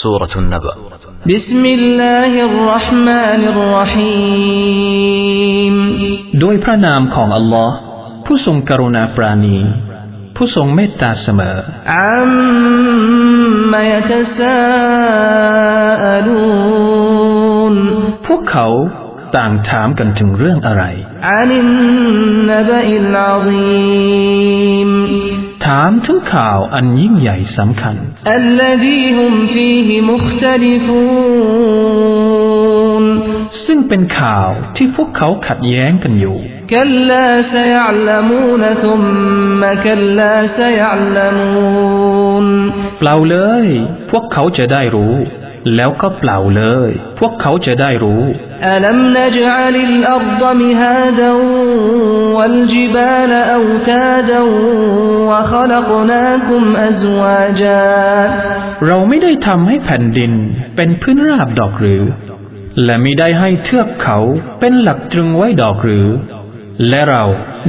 سورة النبأ بسم الله الرحمن الرحيم โดยพระนามของอัลลอฮ์ผู้ทรงกรุณาปราณี ผู้ทรงเมตตาเสมอ عم يتساءلون พวกเขาต่างถามกันถึงเรื่องอะไร عن النبأ العظيم ถามถึงข่าวอันยิ่งใหญ่สำคัญ ซึ่งเป็นข่าวที่พวกเขาขัดแย้งกันอยู่ เปล่าเลย พวกเขาจะได้รู้ แล้วก็เปล่าเลย พวกเขาจะได้รู้อัลัมนจัลิลอัรดมิฮาดวัลจิบาลอูตาดวะขลักนาคุมอัซวาจาเราไม่ได้ทำให้แผ่นดินเป็นพื้นราบดอกหรือ และมิได้ให้เทือกเขาเป็นหลักตรึงไว้ดอกหรือ และเรา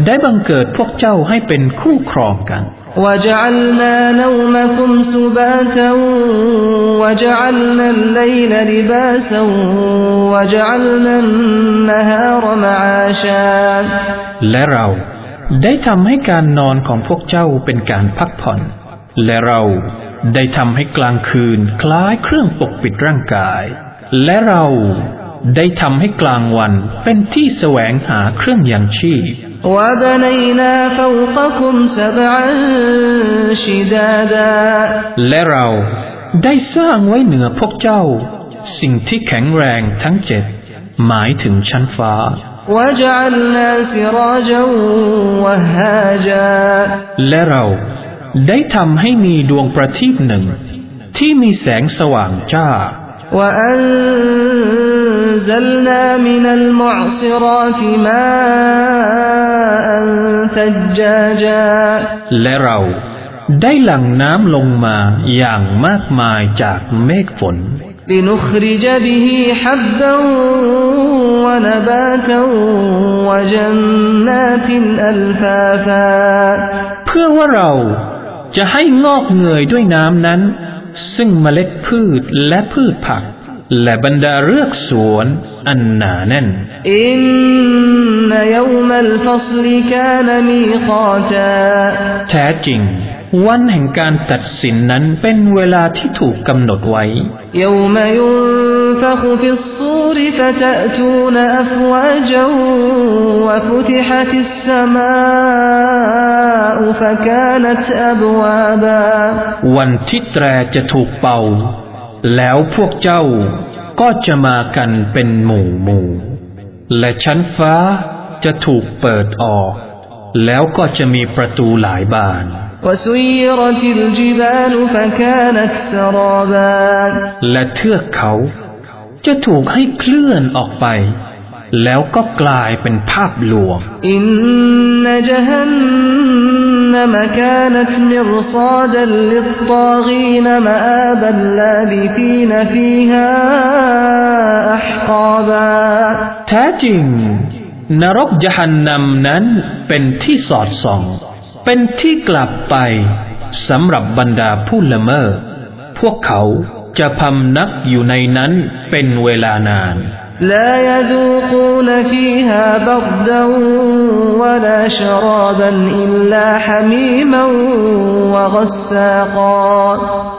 ได้บังเกิดพวกเจ้าให้เป็นคู่ครองกัน وجعلنا نومكم سباتا وجعلنا الليل لباسا وجعلنا النهار معاشا และเราได้ทำให้การนอนของพวกเจ้าเป็นการพักผ่อน และเราได้ทำให้กลางคืนคล้ายเครื่องปกปิดร่างกาย และเราได้ทำให้กลางวันเป็นที่แสวงหาเครื่องยังชีพ และเราได้สร้างไว้เหนือพวกเจ้า สิ่งที่แข็งแรงทั้งเจ็ดหมายถึงชั้นฟ้า และเราได้ทำให้มีดวงประทีปหนึ่ง ที่มีแสงสว่างจ้า وأنزلنا من المعصرات ماء ثجاجا และเราได้หลั่งน้ำลงมาอย่างมากมายจากเมฆฝน لنخرج به حبا ونباتا وجنات ألفافا เพื่อว่าเราจะให้งอกเงยด้วยน้ำนั้น ซึ่งเมล็ดพืชและพืชผัก และบรรดาเรือกสวนอันหนาแน่นอินยมลฟัลิกานมีคอจาแท้จริง วันแห่งการตัดสินนั้นเป็นเวลาที่ถูกกำหนดไว้ยมยุฟฟิสู الصور فتأتون أفواجا وفتحت السماء فكانت أبوابا วันที่แตรจะถูกเป่า แล้วพวกเจ้าก็จะมากันเป็นหมู่หมู่ และชั้นฟ้าจะถูกเปิดออก แล้วก็จะมีประตูหลายบาน وسيرت الجبال فكانت سرابا และเทือกเขา จะถูกให้เคลื่อนออกไป แล้วก็กลายเป็นภาพลวงإن جهنم كانت مرصادا للطاغين مآبا لابثين فيهاอัพกาบาแท้จริง นรกจหันนำนั้นเป็นที่สอดส่อง เป็นที่กลับไปสำหรับบรรดาผู้ละเมอพวกเขา จะพำนักอยู่ในนั้นเป็นเวลานาน لا يذوقون فيها بردا ولا شرابا إلا حميما وغساقا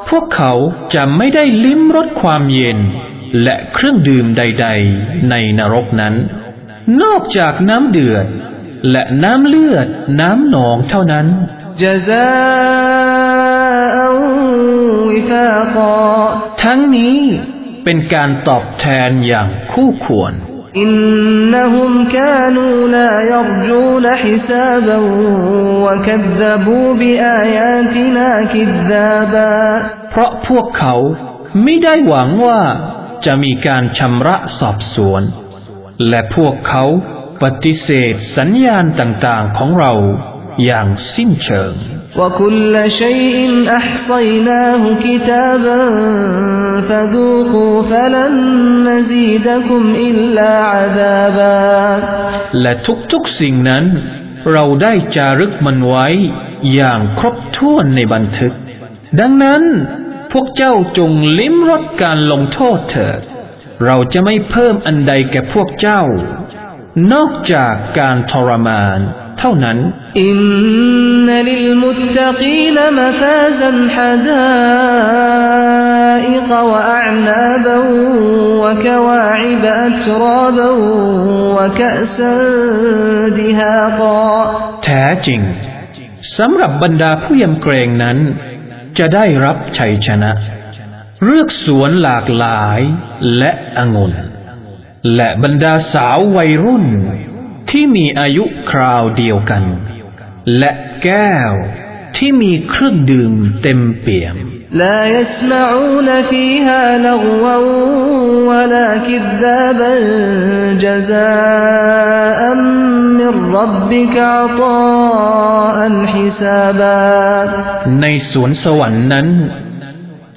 พวกเขาจะไม่ได้ลิ้มรสความเย็น และเครื่องดื่มใด ๆ ในนรกนั้น นอกจากน้ำเดือด และน้ำเลือดน้ำหนองเท่านั้น جزاء وفاقا ทั้งนี้เป็นการตอบแทนอย่างคู่ควร إنهم كانوا لا يرجون حسابا وكذبوا بآياتنا كذابا เพราะพวกเขาไม่ได้หวังว่าจะมีการชำระสอบสวน และพวกเขาปฏิเสธสัญญาณต่างๆของเราอย่างสิ้นเชิง وكل شيء أحصيناه كتابا فذوقوا فلن نزيدكم إلا عذابا และทุกๆสิ่งนั้น เราได้จารึกมันไว้อย่างครบถ้วนในบันทึก ดังนั้น พวกเจ้าจงลิ้มรสการลงโทษเถิด เราจะไม่เพิ่มอันใดแก่พวกเจ้า นอกจากการทรมาน เท่านั้น إن للمتقين مفازا حدائق وأعناباวะกวาอิบอัตราบะวะกะซันดิฮาตาแท้จริงสำหรับบรรดาผู้ยำเกรงนั้น จะได้รับชัยชนะ เลือกสวนหลากหลายและองุ่นและบรรดาสาววัยรุ่น ที่มีอายุคราวเดียวกัน และแก้วที่มีเครื่องดื่มเต็มเปี่ยม لا يسمعون فيها لغوا ولا كذابا جزاء من ربك عطاء حسابا ในสวนสวรรค์นั้น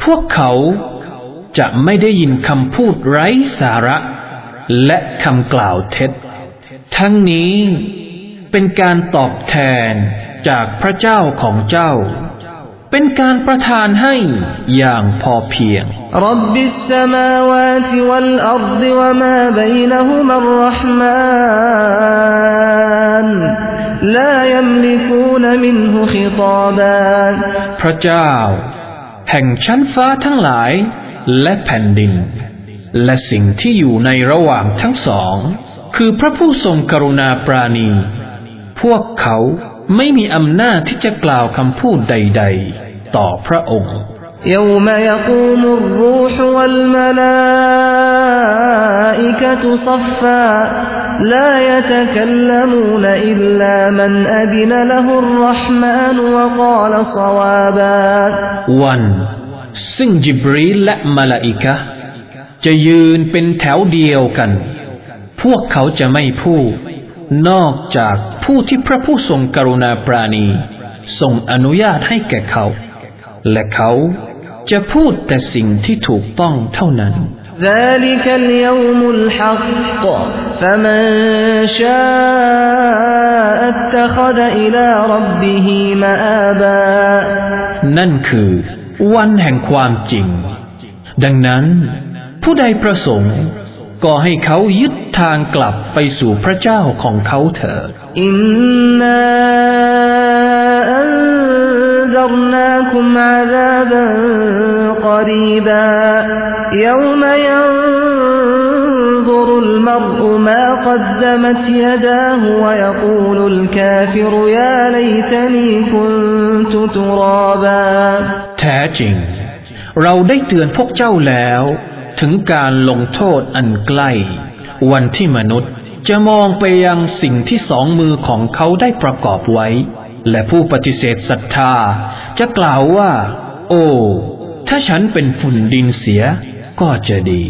พวกเขาจะไม่ได้ยินคำพูดไร้สาระ และคำกล่าวเท็จ ทั้งนี้เป็นการตอบแทนจากพระเจ้าของเจ้า เป็นการประทานให้อย่างพอเพียงรับบิสสมาวาติวัลอัรดวะมาบยนะฮุมัรรห์มานลายัมลิกูนมินฮุขิตาบานพระเจ้า แห่งชั้นฟ้าทั้งหลายและแผ่นดิน และสิ่งที่อยู่ในระหว่างทั้งสอง คือพระผู้ทรงกรุณาปราณี พวกเขาไม่มีอำนาจที่จะกล่าวคำพูดใด ๆ ต่อพระองค์ يوم يقوم الروح والملائكة صفا لا يتكلمون إلا من أذن له الرحمن وقال صوابا วันซึ่งจิบรีลและมาลาอิกะห์จะยืนเป็นแถวเดียวกัน พวกเขาจะไม่พูด นอกจากผู้ที่พระผู้ทรงกรุณาปราณีทรงอนุญาตให้แก่เขา และเขาจะพูดแต่สิ่งที่ถูกต้องเท่านั้น ذلك اليوم الحق فمن شاء اتخذ إلى ربه مآبا นั่นคือวันแห่งความจริง ดังนั้น ผู้ใดประสงค์ ก็ให้เขายึดทางกลับไปสู่พระเจ้าของเขาเถิดอินนาอันซรนาคุมอาซาบันกรีบายมยันซรุลมรุมาคัดดมัตยดาห์วยกูลุลกาฟิรยาลีตนีคุนตุตุราบาแท้จริง เราได้เตือนพวกเจ้าแล้ว ถึงการลงโทษอันใกล้ วันที่มนุษย์จะมองไปยังสิ่งที่สองมือของเขาได้ประกอบไว้ และผู้ปฏิเสธศรัทธา จะกล่าวว่า โอ้ ถ้าฉันเป็นฝุ่นดินเสียก็จะดี